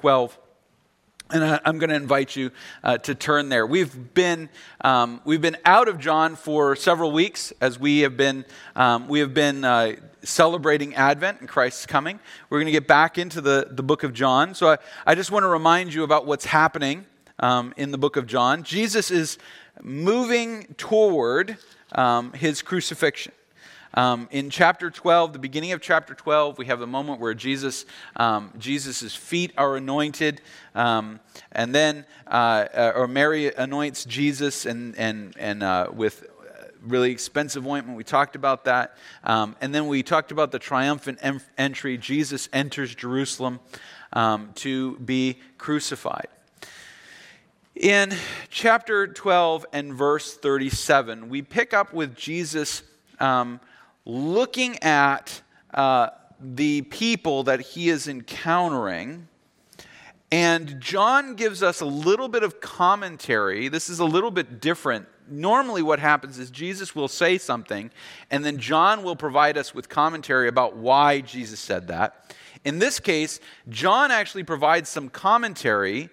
12. And I'm going to invite you uh, to turn there. We've been, um, we've been out of John for several weeks as we have been, um, we have been uh, celebrating Advent and Christ's coming. We're going to get back into the, the book of John. So I, I just want to remind you about what's happening um, in the book of John. Jesus is moving toward um, his crucifixion. Um, in chapter 12, the beginning of chapter 12, we have the moment where Jesus, um, Jesus' feet are anointed, um, and then, uh, uh, or Mary anoints Jesus and, and, and uh, with really expensive ointment. We talked about that. Um, and then we talked about the triumphant em- entry. Jesus enters Jerusalem um, to be crucified. In chapter 12 and verse 37, we pick up with Jesus um, looking at uh, the people that he is encountering. And John gives us a little bit of commentary. This is a little bit different. Normally, what happens is Jesus will say something, and then John will provide us with commentary about why Jesus said that. In this case, John actually provides some commentary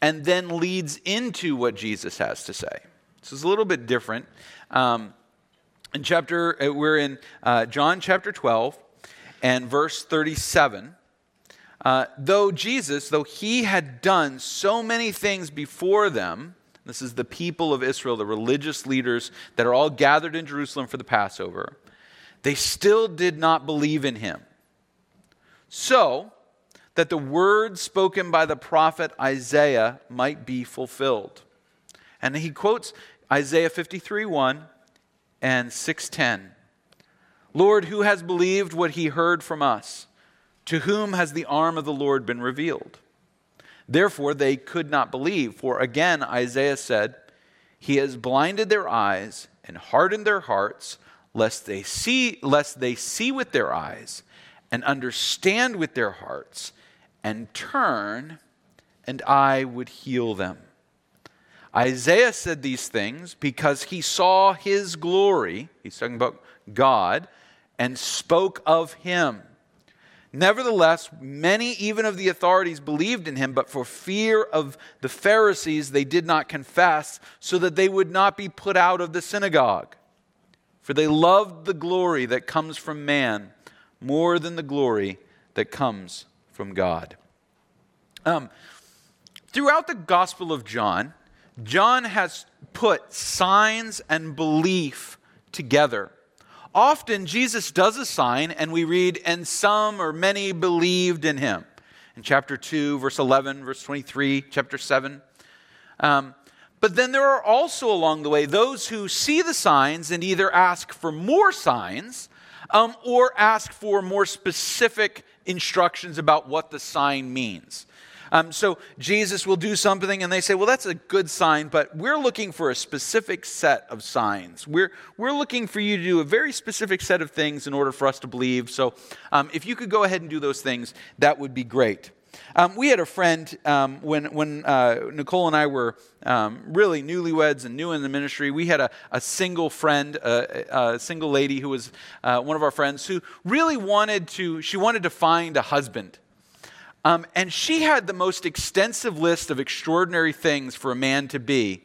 and then leads into what Jesus has to say. So it's a little bit different. Um, in chapter, uh, we're in uh, John chapter 12 and verse 37. Uh, though Jesus, though he had done so many things before them, this is the people of Israel, the religious leaders that are all gathered in Jerusalem for the Passover, they still did not believe in him. So that the words spoken by the prophet Isaiah might be fulfilled. And he quotes Isaiah 53 1 and 6:10. Lord, who has believed what he heard from us? To whom has the arm of the Lord been revealed? Therefore they could not believe, for again Isaiah said, he has blinded their eyes and hardened their hearts lest they see lest they see with their eyes and understand with their hearts and turn and I would heal them. Isaiah said these things because he saw his glory, he's talking about God, and spoke of him. Nevertheless, many even of the authorities believed in him, but for fear of the Pharisees, they did not confess, so that they would not be put out of the synagogue. For they loved the glory that comes from man more than the glory that comes from God. Um, throughout the Gospel of John, John has put signs and belief together. Often Jesus does a sign, and we read, and some or many believed in him. In chapter 2, verse 11, verse 23, chapter 7. Um, but then there are also along the way those who see the signs and either ask for more signs um, or ask for more specific instructions about what the sign means. Um, so Jesus will do something, and they say, Well, that's a good sign, but we're looking for a specific set of signs. We're, we're looking for you to do a very specific set of things in order for us to believe. So um, if you could go ahead and do those things, that would be great. Um, we had a friend um, when, when uh, Nicole and I were um, really newlyweds and new in the ministry. We had a, a single friend, a, a, single lady who was uh, one of our friends who really wanted to, she wanted to find a husband. Um, and she had the most extensive list of extraordinary things for a man to be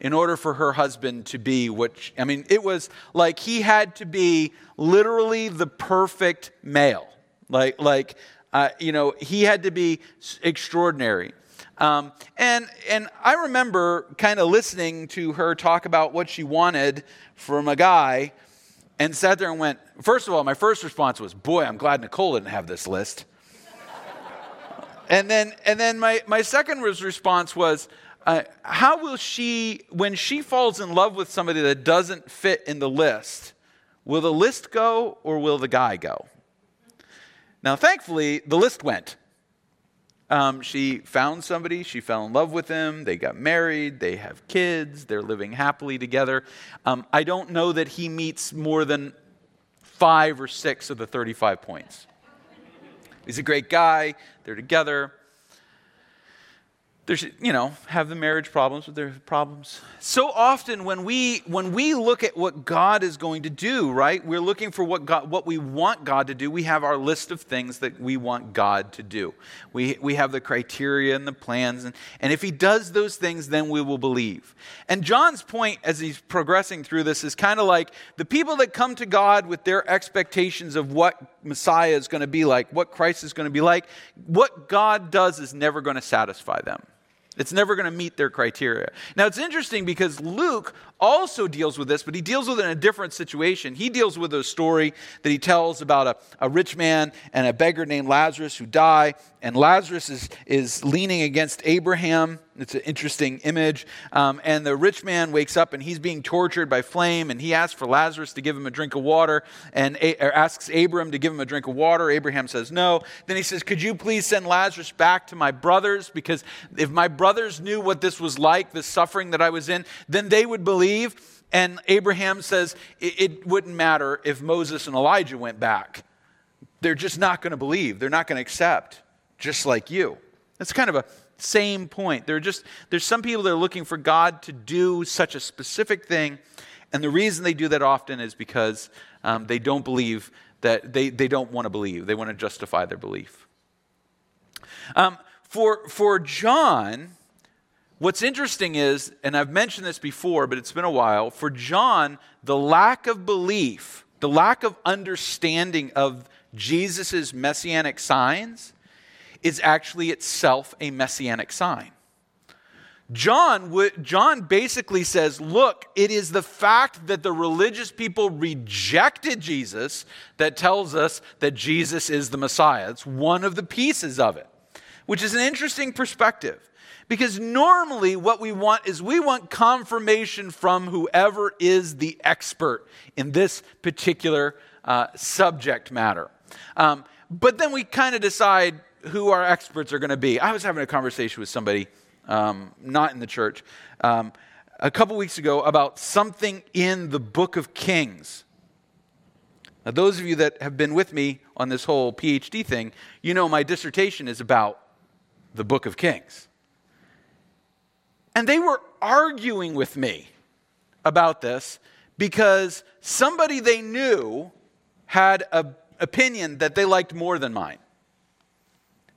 in order for her husband to be what, she, I mean, it was like he had to be literally the perfect male. Like, like uh, you know, he had to be extraordinary. Um, and, and I remember kind of listening to her talk about what she wanted from a guy and sat there and went, first of all, my first response was, boy, I'm glad Nicole didn't have this list. And then, and then my, my second response was, uh, how will she, when she falls in love with somebody that doesn't fit in the list, will the list go or will the guy go? Now, thankfully, the list went. Um, she found somebody, she fell in love with him, they got married, they have kids, they're living happily together. Um, I don't know that he meets more than five or six of the 35 points. He's a great guy. They're together. there's you know have the marriage problems with their problems. So often when we when we look at what god is going to do right we're looking for what god what we want god to do. We have our list of things that we want god to do. We we have the criteria and the plans and, and if he does those things then we will believe. And john's point as he's progressing through this is kind of like the people that come to god with their expectations of what messiah is going to be like what christ is going to be like what god does is never going to satisfy them it's never going to meet their criteria. Now, it's interesting because Luke also deals with this, but he deals with it in a different situation. He deals with a story that he tells about a, a rich man and a beggar named Lazarus who die, and Lazarus is, is leaning against Abraham. It's an interesting image. Um, and the rich man wakes up and he's being tortured by flame, and he asks for Lazarus to give him a drink of water, and a- asks Abraham to give him a drink of water. Abraham says no. Then he says, Could you please send Lazarus back to my brothers? Because if my brothers knew what this was like, the suffering that I was in, then they would believe believe. And Abraham says it, it wouldn't matter if Moses and Elijah went back. They're just not going to believe. They're not going to accept, just like you. That's kind of a same point. There are just there's some people that are looking for God to do such a specific thing, and the reason they do that often is because um, they don't believe that they, they don't want to believe. They want to justify their belief. Um, for, for John, What's interesting is, and I've mentioned this before, but it's been a while, for John, the lack of belief, the lack of understanding of Jesus' messianic signs is actually itself a messianic sign. John, John basically says, look, it is the fact that the religious people rejected Jesus that tells us that Jesus is the Messiah. It's one of the pieces of it, which is an interesting perspective. Because normally, what we want is we want confirmation from whoever is the expert in this particular uh, subject matter. Um, but then we kind of decide who our experts are going to be. I was having a conversation with somebody, um, not in the church, um, a couple weeks ago about something in the book of Kings. Now, those of you that have been with me on this whole PhD thing, you know my dissertation is about the book of Kings. And they were arguing with me about this because somebody they knew had an opinion that they liked more than mine.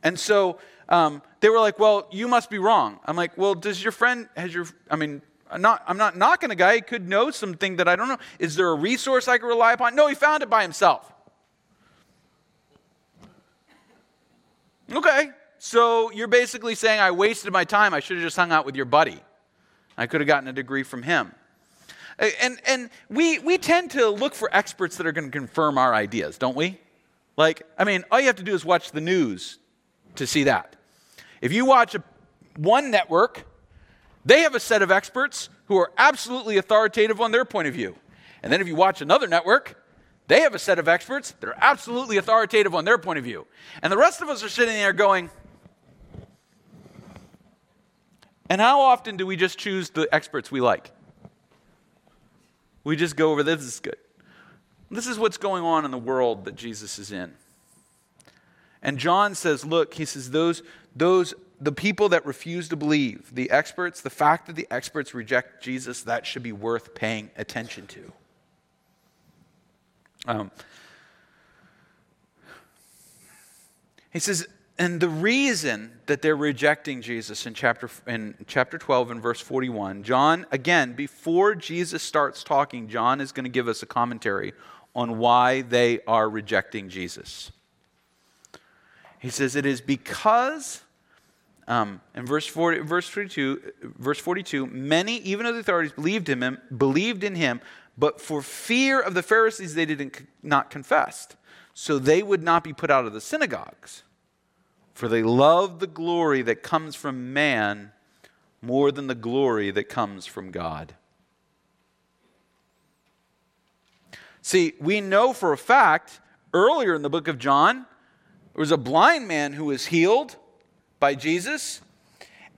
And so um, they were like, Well, you must be wrong. I'm like, Well, does your friend, has your, I mean, I'm not, I'm not knocking a guy. He could know something that I don't know. Is there a resource I can rely upon? No, he found it by himself. Okay, so you're basically saying, I wasted my time. I should have just hung out with your buddy. I could have gotten a degree from him. And, and we, we tend to look for experts that are going to confirm our ideas, don't we? Like, I mean, all you have to do is watch the news to see that. If you watch a, one network, they have a set of experts who are absolutely authoritative on their point of view. And then if you watch another network, they have a set of experts that are absolutely authoritative on their point of view. And the rest of us are sitting there going, and how often do we just choose the experts we like? We just go over this is good. This is what's going on in the world that Jesus is in. And John says, look, he says, those, those, the people that refuse to believe, the experts, the fact that the experts reject Jesus, that should be worth paying attention to. Um, he says, and the reason that they're rejecting Jesus in chapter, in chapter 12 and verse 41, John, again, before Jesus starts talking, John is going to give us a commentary on why they are rejecting Jesus. He says, It is because, um, in verse, 40, verse, 42, verse 42, many, even of the authorities, believed in him, believed in him, but for fear of the Pharisees, they did not confess, so they would not be put out of the synagogues for they love the glory that comes from man more than the glory that comes from God. See, we know for a fact earlier in the book of John, there was a blind man who was healed by Jesus,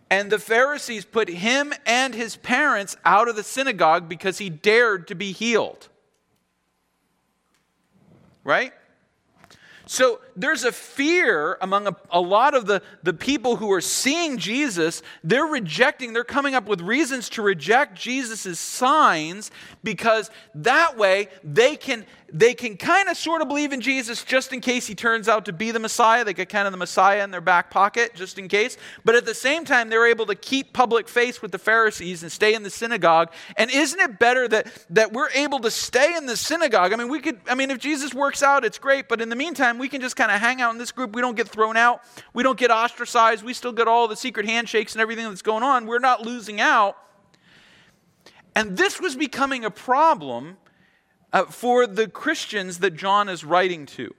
and the Pharisees put him and his parents out of the synagogue because he dared to be healed. Right? So there's a fear among a, a, lot of the, the people who are seeing Jesus. They're rejecting, they're coming up with reasons to reject Jesus' signs because that way they can they can kind of sort of believe in Jesus just in case he turns out to be the Messiah. They get kind of the Messiah in their back pocket just in case. But at the same time, they're able to keep public face with the Pharisees and stay in the synagogue. And isn't it better that, that we're able to stay in the synagogue? I mean, we could, I mean, if Jesus works out, it's great. But in the meantime, we can just kind of hang out in this group. We don't get thrown out. We don't get ostracized. We still get all the secret handshakes and everything that's going on. We're not losing out. And this was becoming a problem uh, for the Christians that John is writing to.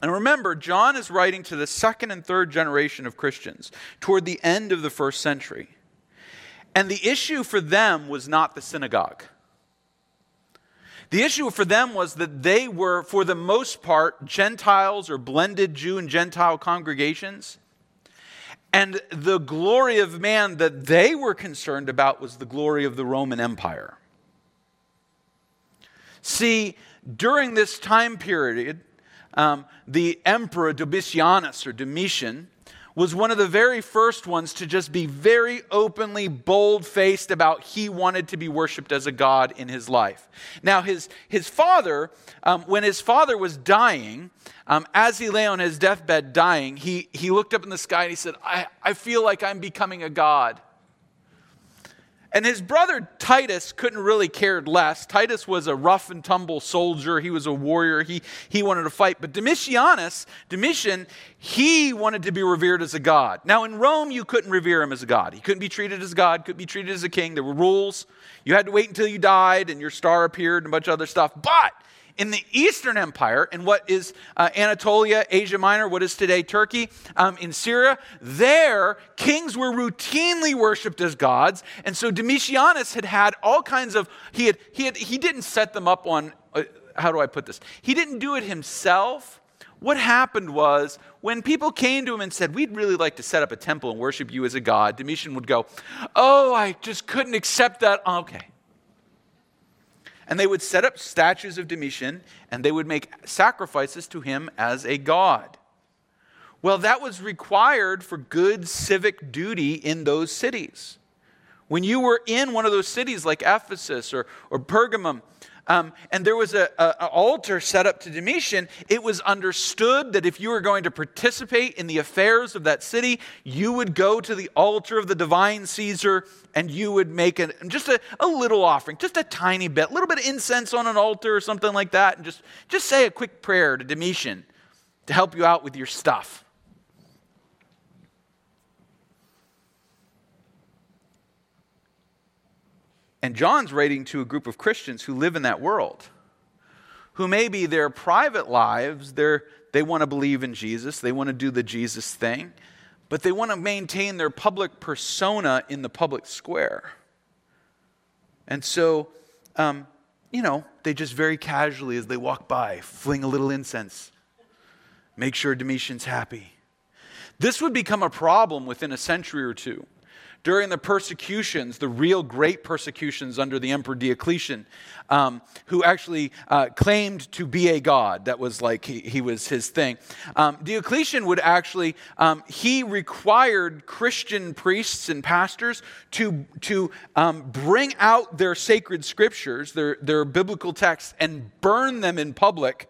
And remember, John is writing to the second and third generation of Christians toward the end of the first century. And the issue for them was not the synagogue. The issue for them was that they were, for the most part, Gentiles or blended Jew and Gentile congregations. And the glory of man that they were concerned about was the glory of the Roman Empire. See, during this time period, um, the emperor Domitianus or Domitian was one of the very first ones to just be very openly bold faced about he wanted to be worshiped as a god in his life. Now, his, his father, um, when his father was dying, um, as he lay on his deathbed dying, he, he looked up in the sky and he said, I, I feel like I'm becoming a god. And his brother Titus couldn't really care less. Titus was a rough and tumble soldier. He was a warrior. He, he wanted to fight. But Domitianus, Domitian, he wanted to be revered as a god. Now, in Rome, you couldn't revere him as a god. He couldn't be treated as God, couldn't be treated as a king. There were rules. You had to wait until you died and your star appeared and a bunch of other stuff. But in the Eastern Empire, in what is uh, Anatolia, Asia Minor, what is today Turkey, um, in Syria, there kings were routinely worshipped as gods. And so Domitianus had had all kinds of, he, had, he, had, he didn't set them up on, uh, how do I put this? He didn't do it himself. What happened was when people came to him and said, We'd really like to set up a temple and worship you as a god, Domitian would go, Oh, I just couldn't accept that. Okay and they would set up statues of Domitian and they would make sacrifices to him as a god. Well, that was required for good civic duty in those cities. When you were in one of those cities like Ephesus or, or Pergamum, um, and there was an altar set up to Domitian, it was understood that if you were going to participate in the affairs of that city, you would go to the altar of the divine Caesar and you would make a, just a, a little offering, just a tiny bit, a little bit of incense on an altar or something like that, and just, just say a quick prayer to Domitian to help you out with your stuff. And John's writing to a group of Christians who live in that world, who maybe their private lives, they they want to believe in Jesus, they want to do the Jesus thing, but they want to maintain their public persona in the public square. And so, um, you know, they just very casually, as they walk by, fling a little incense, make sure Domitian's happy. This would become a problem within a century or two during the persecutions, the real great persecutions under the Emperor Diocletian, um, who actually uh, claimed to be a god. That was like he, he was his thing. Um, Diocletian would actually, um, he required Christian priests and pastors to, to um, bring out their sacred scriptures, their, their biblical texts, and burn them in public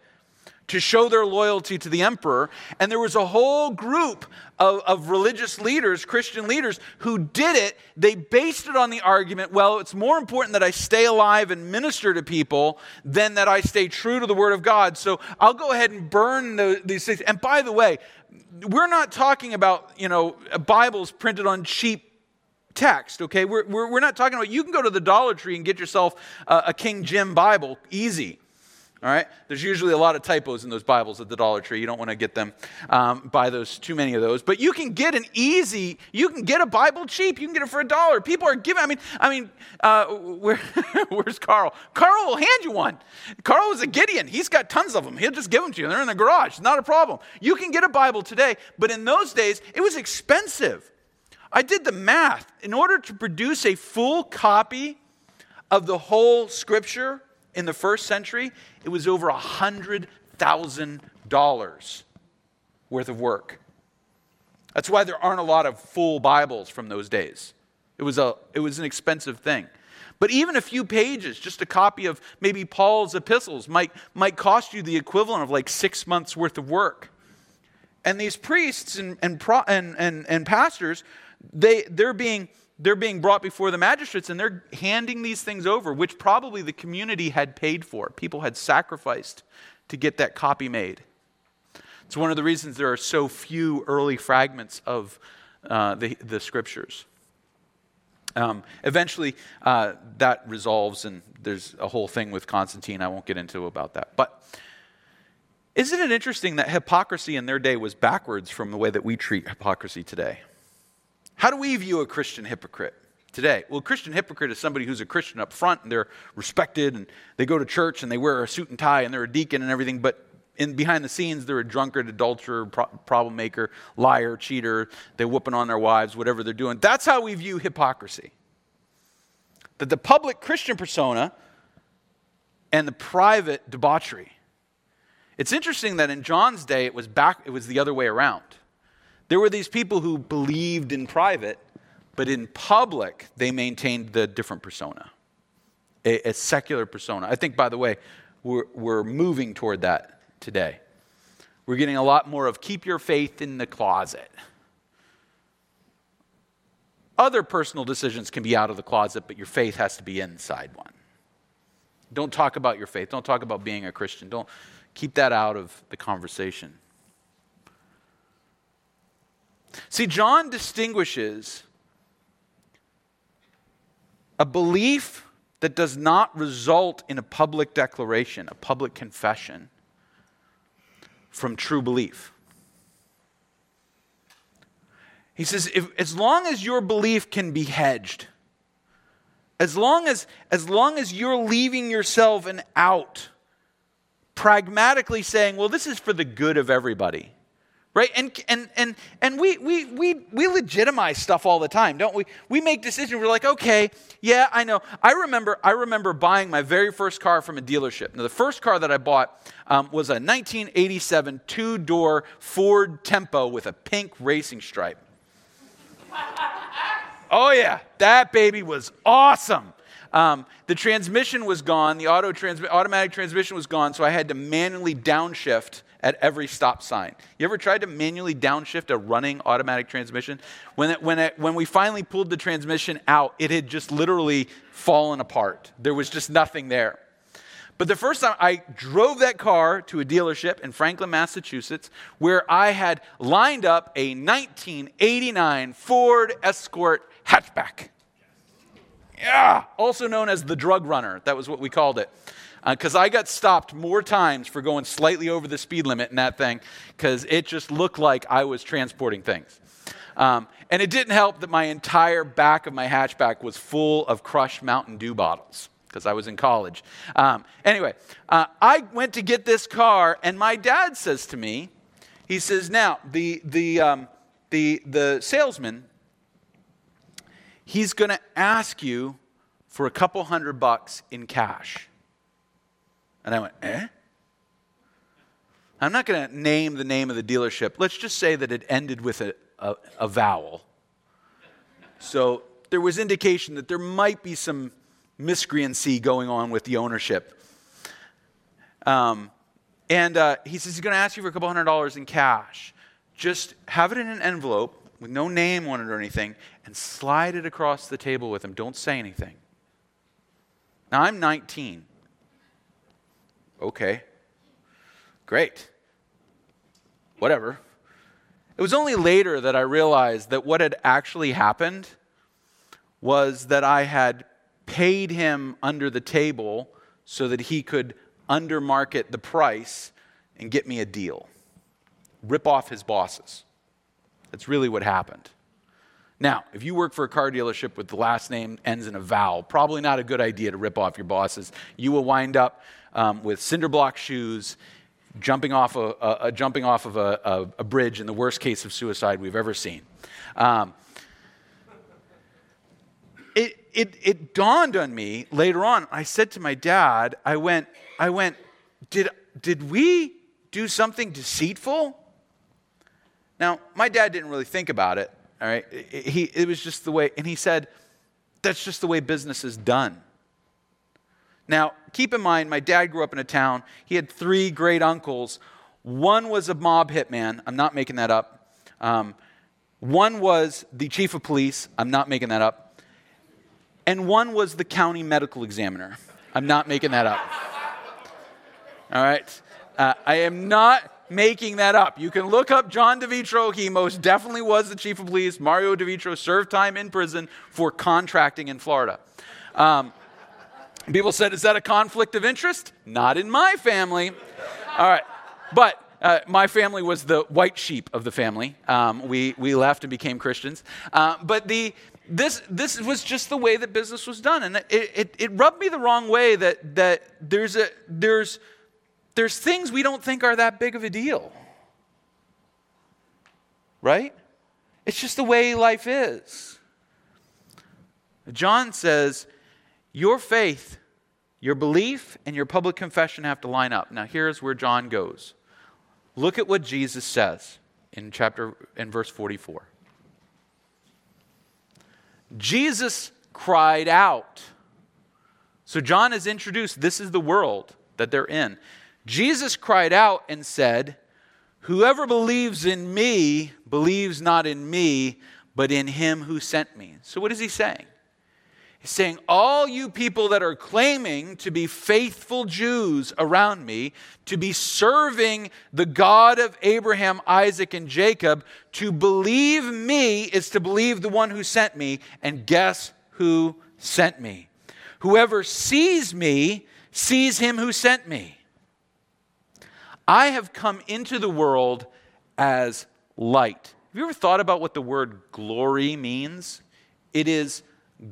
to show their loyalty to the emperor. And there was a whole group of, of, religious leaders, Christian leaders, who did it. They based it on the argument well, it's more important that I stay alive and minister to people than that I stay true to the Word of God. So I'll go ahead and burn the, these things. And by the way, we're not talking about, you know, Bibles printed on cheap text, okay? We're, we're, we're not talking about, you can go to the Dollar Tree and get yourself a, a King Jim Bible, easy. All right? There's usually a lot of typos in those Bibles at the Dollar Tree. You don't want to get them, um, buy those, too many of those. But you can get an easy, you can get a Bible cheap. You can get it for a dollar. People are giving, I mean, I mean, uh, where, where's Carl? Carl will hand you one. Carl is a Gideon. He's got tons of them. He'll just give them to you. They're in the garage. Not a problem. You can get a Bible today, but in those days, it was expensive. I did the math. In order to produce a full copy of the whole scripture, in the first century, it was over $100,000. worth of work. That's why there aren't a lot of full Bibles from those days. It was, a, it was an expensive thing. But even a few pages, just a copy of maybe Paul's epistles, might, might cost you the equivalent of like six months' worth of work. And these priests and, and, and, and, and pastors, they, they're, being, they're being brought before the magistrates and they're handing these things over, which probably the community had paid for. People had sacrificed to get that copy made. It's one of the reasons there are so few early fragments of uh, the, the scriptures. Um, eventually, uh, that resolves, and there's a whole thing with Constantine I won't get into about that. But isn't it interesting that hypocrisy in their day was backwards from the way that we treat hypocrisy today? How do we view a Christian hypocrite today? Well, a Christian hypocrite is somebody who's a Christian up front and they're respected and they go to church and they wear a suit and tie and they're a deacon and everything, but in behind the scenes, they're a drunkard, adulterer, pro- problem maker, liar, cheater. They're whooping on their wives, whatever they're doing. That's how we view hypocrisy. That the public Christian persona and the private debauchery. It's interesting that in John's day it was back it was the other way around. There were these people who believed in private, but in public they maintained the different persona. A, a secular persona. I think by the way, we're, we're moving toward that today. We're getting a lot more of keep your faith in the closet. Other personal decisions can be out of the closet, but your faith has to be inside one. Don't talk about your faith. Don't talk about being a Christian. Don't keep that out of the conversation. See, John distinguishes a belief that does not result in a public declaration, a public confession, from true belief. He says, if, as long as your belief can be hedged, as long as, as long as you're leaving yourself an out, pragmatically saying, well, this is for the good of everybody, right? And and and and we we we we legitimize stuff all the time don't we? We make decisions. We're like okay yeah i know. I remember i remember buying my very first car from a dealership. Now the first car that i bought um, was a 1987 two-door ford tempo with a pink racing stripe. Oh yeah that baby was awesome. Um, the transmission was gone. The auto trans- automatic transmission was gone so i had to manually downshift at every stop sign. You ever tried to manually downshift a running automatic transmission? When, it, when, it, when we finally pulled the transmission out, it had just literally fallen apart. There was just nothing there. But the first time I drove that car to a dealership in Franklin, Massachusetts, where I had lined up a 1989 Ford Escort hatchback. Yeah, also known as the drug runner. That was what we called it because uh, I got stopped more times for going slightly over the speed limit in that thing because it just looked like I was transporting things. Um, and it didn't help that my entire back of my hatchback was full of crushed Mountain Dew bottles because I was in college. Um, anyway, uh, I went to get this car, and my dad says to me, he says, now, the, the, um, the, the salesman, he's going to ask you for a couple hundred bucks in cash. And I went, eh? I'm not going to name the name of the dealership. Let's just say that it ended with a, a, a vowel. So there was indication that there might be some miscreancy going on with the ownership. Um, and uh, he says he's going to ask you for a couple hundred dollars in cash. Just have it in an envelope with no name on it or anything and slide it across the table with him. Don't say anything. Now, I'm 19. Okay. Great. Whatever. It was only later that I realized that what had actually happened was that I had paid him under the table so that he could undermarket the price and get me a deal, rip off his bosses. That's really what happened. Now, if you work for a car dealership with the last name ends in a vowel, probably not a good idea to rip off your bosses. You will wind up um, with cinder block shoes, jumping off, a, a, a jumping off of a, a, bridge in the worst case of suicide we've ever seen. Um, it, it, it dawned on me later on. I said to my dad, I went, I went, did, did we do something deceitful? Now, my dad didn't really think about it, all right? He, it was just the way, and he said, that's just the way business is done. Now, keep in mind, my dad grew up in a town. He had three great uncles. One was a mob hitman. I'm not making that up. Um, one was the chief of police. I'm not making that up. And one was the county medical examiner. I'm not making that up. All right? Uh, I am not making that up. You can look up John DeVitro. He most definitely was the chief of police. Mario DeVitro served time in prison for contracting in Florida. Um, people said, Is that a conflict of interest? Not in my family. All right. But uh, my family was the white sheep of the family. Um, we, we left and became Christians. Uh, but the, this, this was just the way that business was done. And it, it, it rubbed me the wrong way that, that there's, a, there's, there's things we don't think are that big of a deal. Right? It's just the way life is. John says, Your faith, your belief, and your public confession have to line up. Now, here's where John goes. Look at what Jesus says in chapter in verse 44. Jesus cried out. So John has introduced this is the world that they're in. Jesus cried out and said, Whoever believes in me believes not in me, but in him who sent me. So, what is he saying? He's saying, All you people that are claiming to be faithful Jews around me, to be serving the God of Abraham, Isaac, and Jacob, to believe me is to believe the one who sent me. And guess who sent me? Whoever sees me sees him who sent me. I have come into the world as light. Have you ever thought about what the word glory means? It is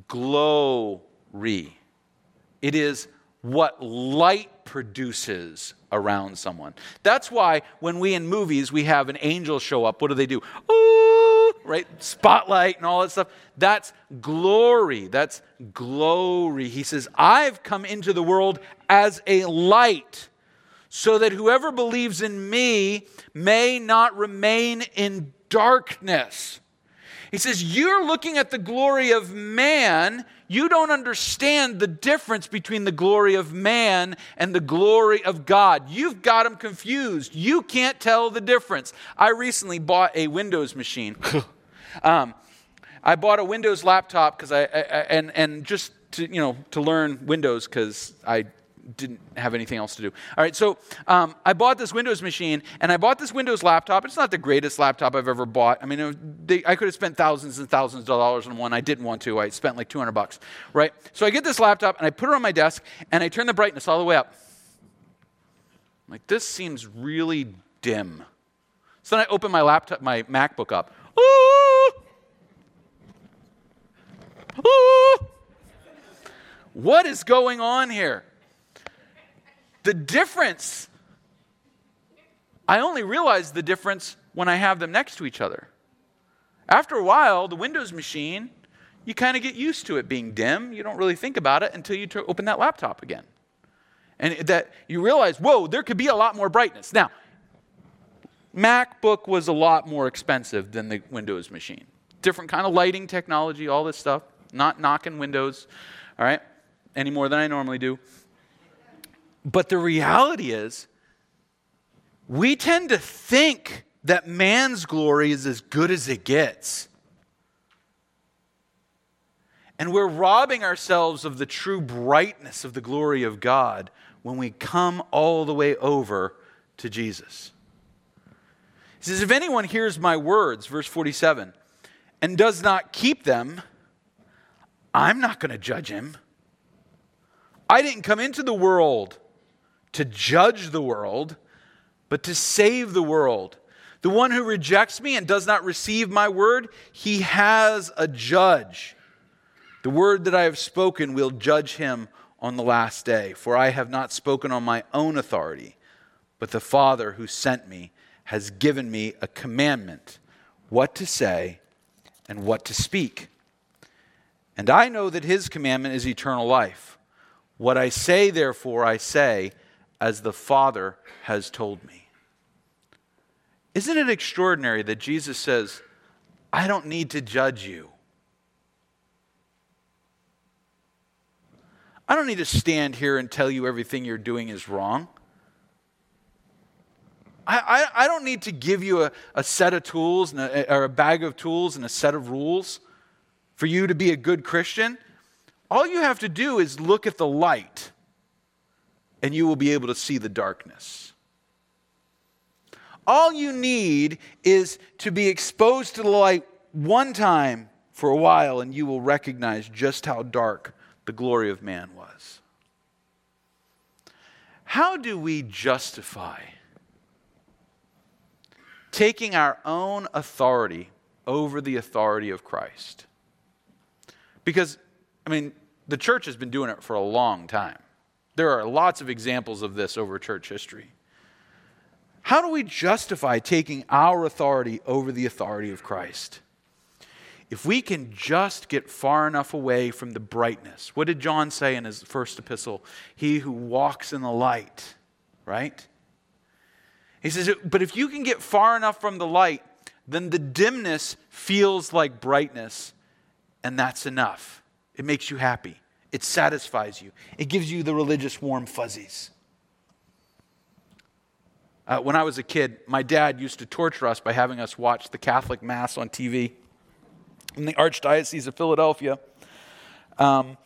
glory. It is what light produces around someone. That's why when we in movies we have an angel show up, what do they do? Ooh, right? Spotlight and all that stuff. That's glory. That's glory. He says, I've come into the world as a light so that whoever believes in me may not remain in darkness. He says, You're looking at the glory of man. You don't understand the difference between the glory of man and the glory of God. You've got them confused. You can't tell the difference. I recently bought a Windows machine. um, I bought a Windows laptop because I, I, and and just to you know to learn Windows because I didn't have anything else to do. All right, so um, I bought this Windows machine and I bought this Windows laptop. It's not the greatest laptop I've ever bought. I mean, they, I could have spent thousands and thousands of dollars on one. I didn't want to. I spent like 200 bucks, right? So I get this laptop and I put it on my desk and I turn the brightness all the way up. I'm like, this seems really dim. So then I open my laptop, my MacBook up. Ooh! Ooh! What is going on here? The difference, I only realize the difference when I have them next to each other. After a while, the Windows machine, you kind of get used to it being dim. You don't really think about it until you open that laptop again. And that you realize, whoa, there could be a lot more brightness. Now, MacBook was a lot more expensive than the Windows machine. Different kind of lighting technology, all this stuff. Not knocking Windows, all right, any more than I normally do. But the reality is, we tend to think that man's glory is as good as it gets. And we're robbing ourselves of the true brightness of the glory of God when we come all the way over to Jesus. He says, If anyone hears my words, verse 47, and does not keep them, I'm not going to judge him. I didn't come into the world to judge the world, but to save the world. The one who rejects me and does not receive my word, he has a judge. The word that I have spoken will judge him on the last day, for I have not spoken on my own authority, but the Father who sent me has given me a commandment what to say and what to speak. And I know that his commandment is eternal life. What I say, therefore, I say, as the Father has told me. Isn't it extraordinary that Jesus says, I don't need to judge you? I don't need to stand here and tell you everything you're doing is wrong. I, I, I don't need to give you a, a set of tools a, or a bag of tools and a set of rules for you to be a good Christian. All you have to do is look at the light, and you will be able to see the darkness. All you need is to be exposed to the light one time for a while, and you will recognize just how dark the glory of man was. How do we justify taking our own authority over the authority of Christ? Because, I mean, the church has been doing it for a long time. There are lots of examples of this over church history. How do we justify taking our authority over the authority of Christ? If we can just get far enough away from the brightness, what did John say in his first epistle? He who walks in the light, right? He says, but if you can get far enough from the light, then the dimness feels like brightness, and that's enough. It makes you happy, it satisfies you, it gives you the religious warm fuzzies. Uh, when I was a kid, my dad used to torture us by having us watch the Catholic Mass on TV in the Archdiocese of Philadelphia. Um,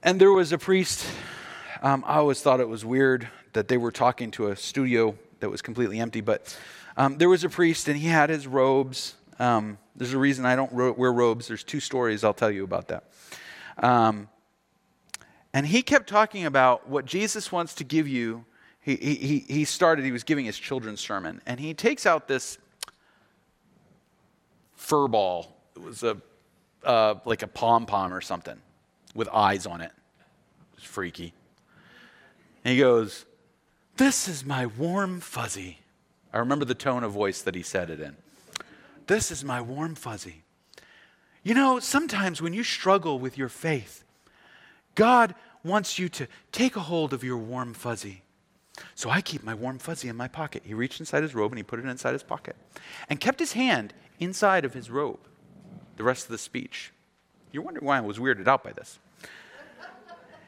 and there was a priest, um, I always thought it was weird that they were talking to a studio that was completely empty, but um, there was a priest and he had his robes. Um, there's a reason I don't wear robes. There's two stories I'll tell you about that. Um, and he kept talking about what Jesus wants to give you. He, he, he started, he was giving his children's sermon, and he takes out this fur ball it was a uh, like a pom pom or something with eyes on it. It's freaky. And he goes, This is my warm fuzzy. I remember the tone of voice that he said it in. This is my warm fuzzy. You know, sometimes when you struggle with your faith, God wants you to take a hold of your warm fuzzy. So I keep my warm fuzzy in my pocket. He reached inside his robe and he put it inside his pocket and kept his hand inside of his robe the rest of the speech. You're wondering why I was weirded out by this.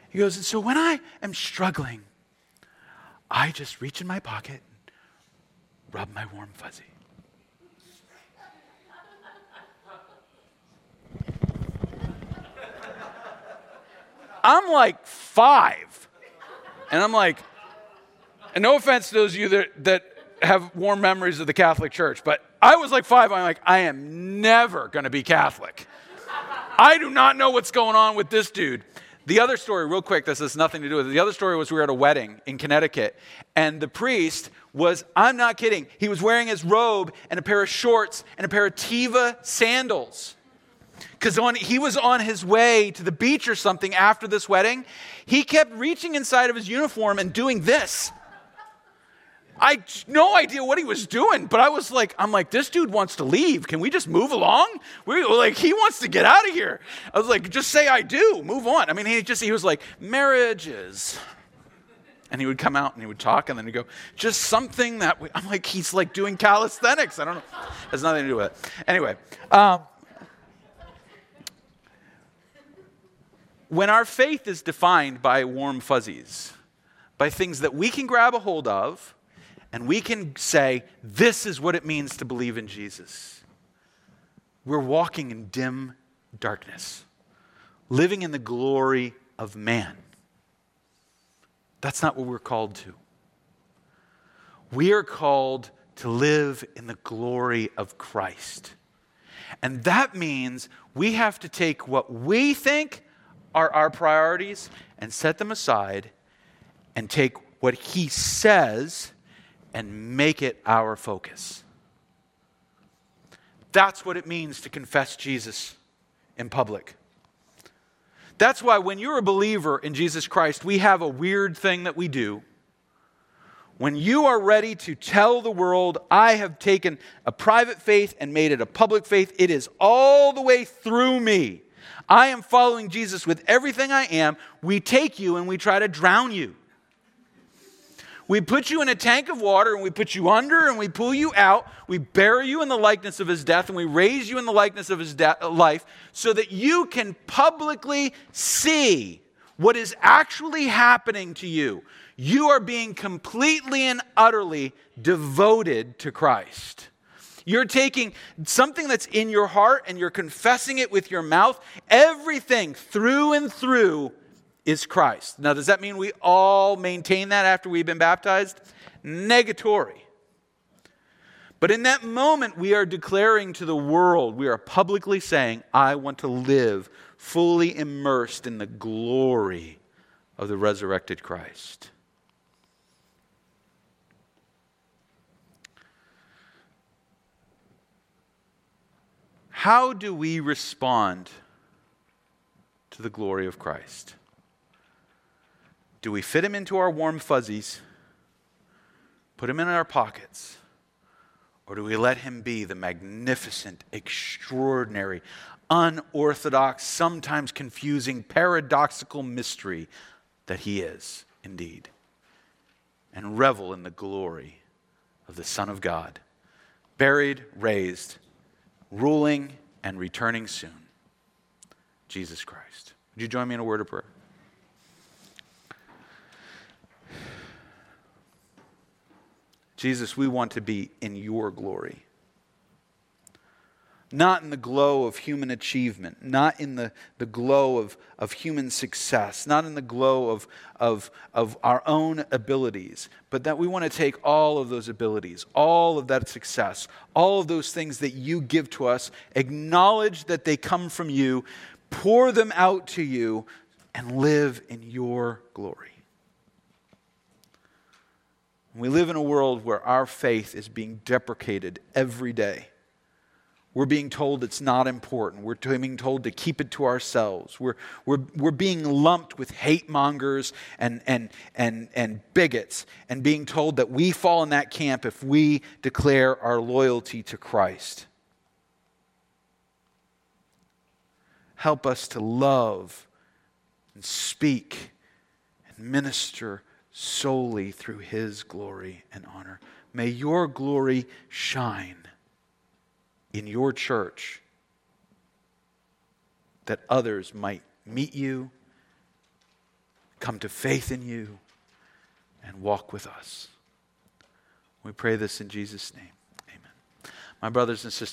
He goes, and so when I am struggling, I just reach in my pocket and rub my warm fuzzy. I'm like five. And I'm like, and no offense to those of you that, that have warm memories of the Catholic Church, but I was like five. I'm like, I am never going to be Catholic. I do not know what's going on with this dude. The other story, real quick, this has nothing to do with it. The other story was we were at a wedding in Connecticut, and the priest was, I'm not kidding, he was wearing his robe and a pair of shorts and a pair of Teva sandals. Because on he was on his way to the beach or something after this wedding. He kept reaching inside of his uniform and doing this. I no idea what he was doing, but I was like, I'm like, this dude wants to leave. Can we just move along? We like, he wants to get out of here. I was like, just say I do. Move on. I mean, he just he was like, marriages. And he would come out and he would talk, and then he'd go, just something that we, I'm like, he's like doing calisthenics. I don't know. Has nothing to do with it. Anyway, um, when our faith is defined by warm fuzzies, by things that we can grab a hold of and we can say, This is what it means to believe in Jesus. We're walking in dim darkness, living in the glory of man. That's not what we're called to. We are called to live in the glory of Christ. And that means we have to take what we think are our priorities and set them aside and take what He says and make it our focus. That's what it means to confess Jesus in public. That's why when you're a believer in Jesus Christ, we have a weird thing that we do. When you are ready to tell the world, I have taken a private faith and made it a public faith, it is all the way through me. I am following Jesus with everything I am. We take you and we try to drown you. We put you in a tank of water and we put you under and we pull you out. We bury you in the likeness of his death and we raise you in the likeness of his de- life so that you can publicly see what is actually happening to you. You are being completely and utterly devoted to Christ. You're taking something that's in your heart and you're confessing it with your mouth. Everything through and through is Christ. Now, does that mean we all maintain that after we've been baptized? Negatory. But in that moment, we are declaring to the world, we are publicly saying, I want to live fully immersed in the glory of the resurrected Christ. How do we respond to the glory of Christ? Do we fit him into our warm fuzzies, put him in our pockets, or do we let him be the magnificent, extraordinary, unorthodox, sometimes confusing, paradoxical mystery that he is indeed, and revel in the glory of the Son of God, buried, raised, ruling, and returning soon? Jesus Christ. Would you join me in a word of prayer? Jesus, we want to be in your glory. Not in the glow of human achievement, not in the, the glow of, of human success, not in the glow of, of, of our own abilities, but that we want to take all of those abilities, all of that success, all of those things that you give to us, acknowledge that they come from you, pour them out to you, and live in your glory. We live in a world where our faith is being deprecated every day. We're being told it's not important. We're being told to keep it to ourselves. We're, we're, we're being lumped with hate mongers and, and, and, and bigots and being told that we fall in that camp if we declare our loyalty to Christ. Help us to love and speak and minister solely through His glory and honor. May your glory shine in your church that others might meet you, come to faith in you, and walk with us. We pray this in Jesus' name. Amen. My brothers and sisters,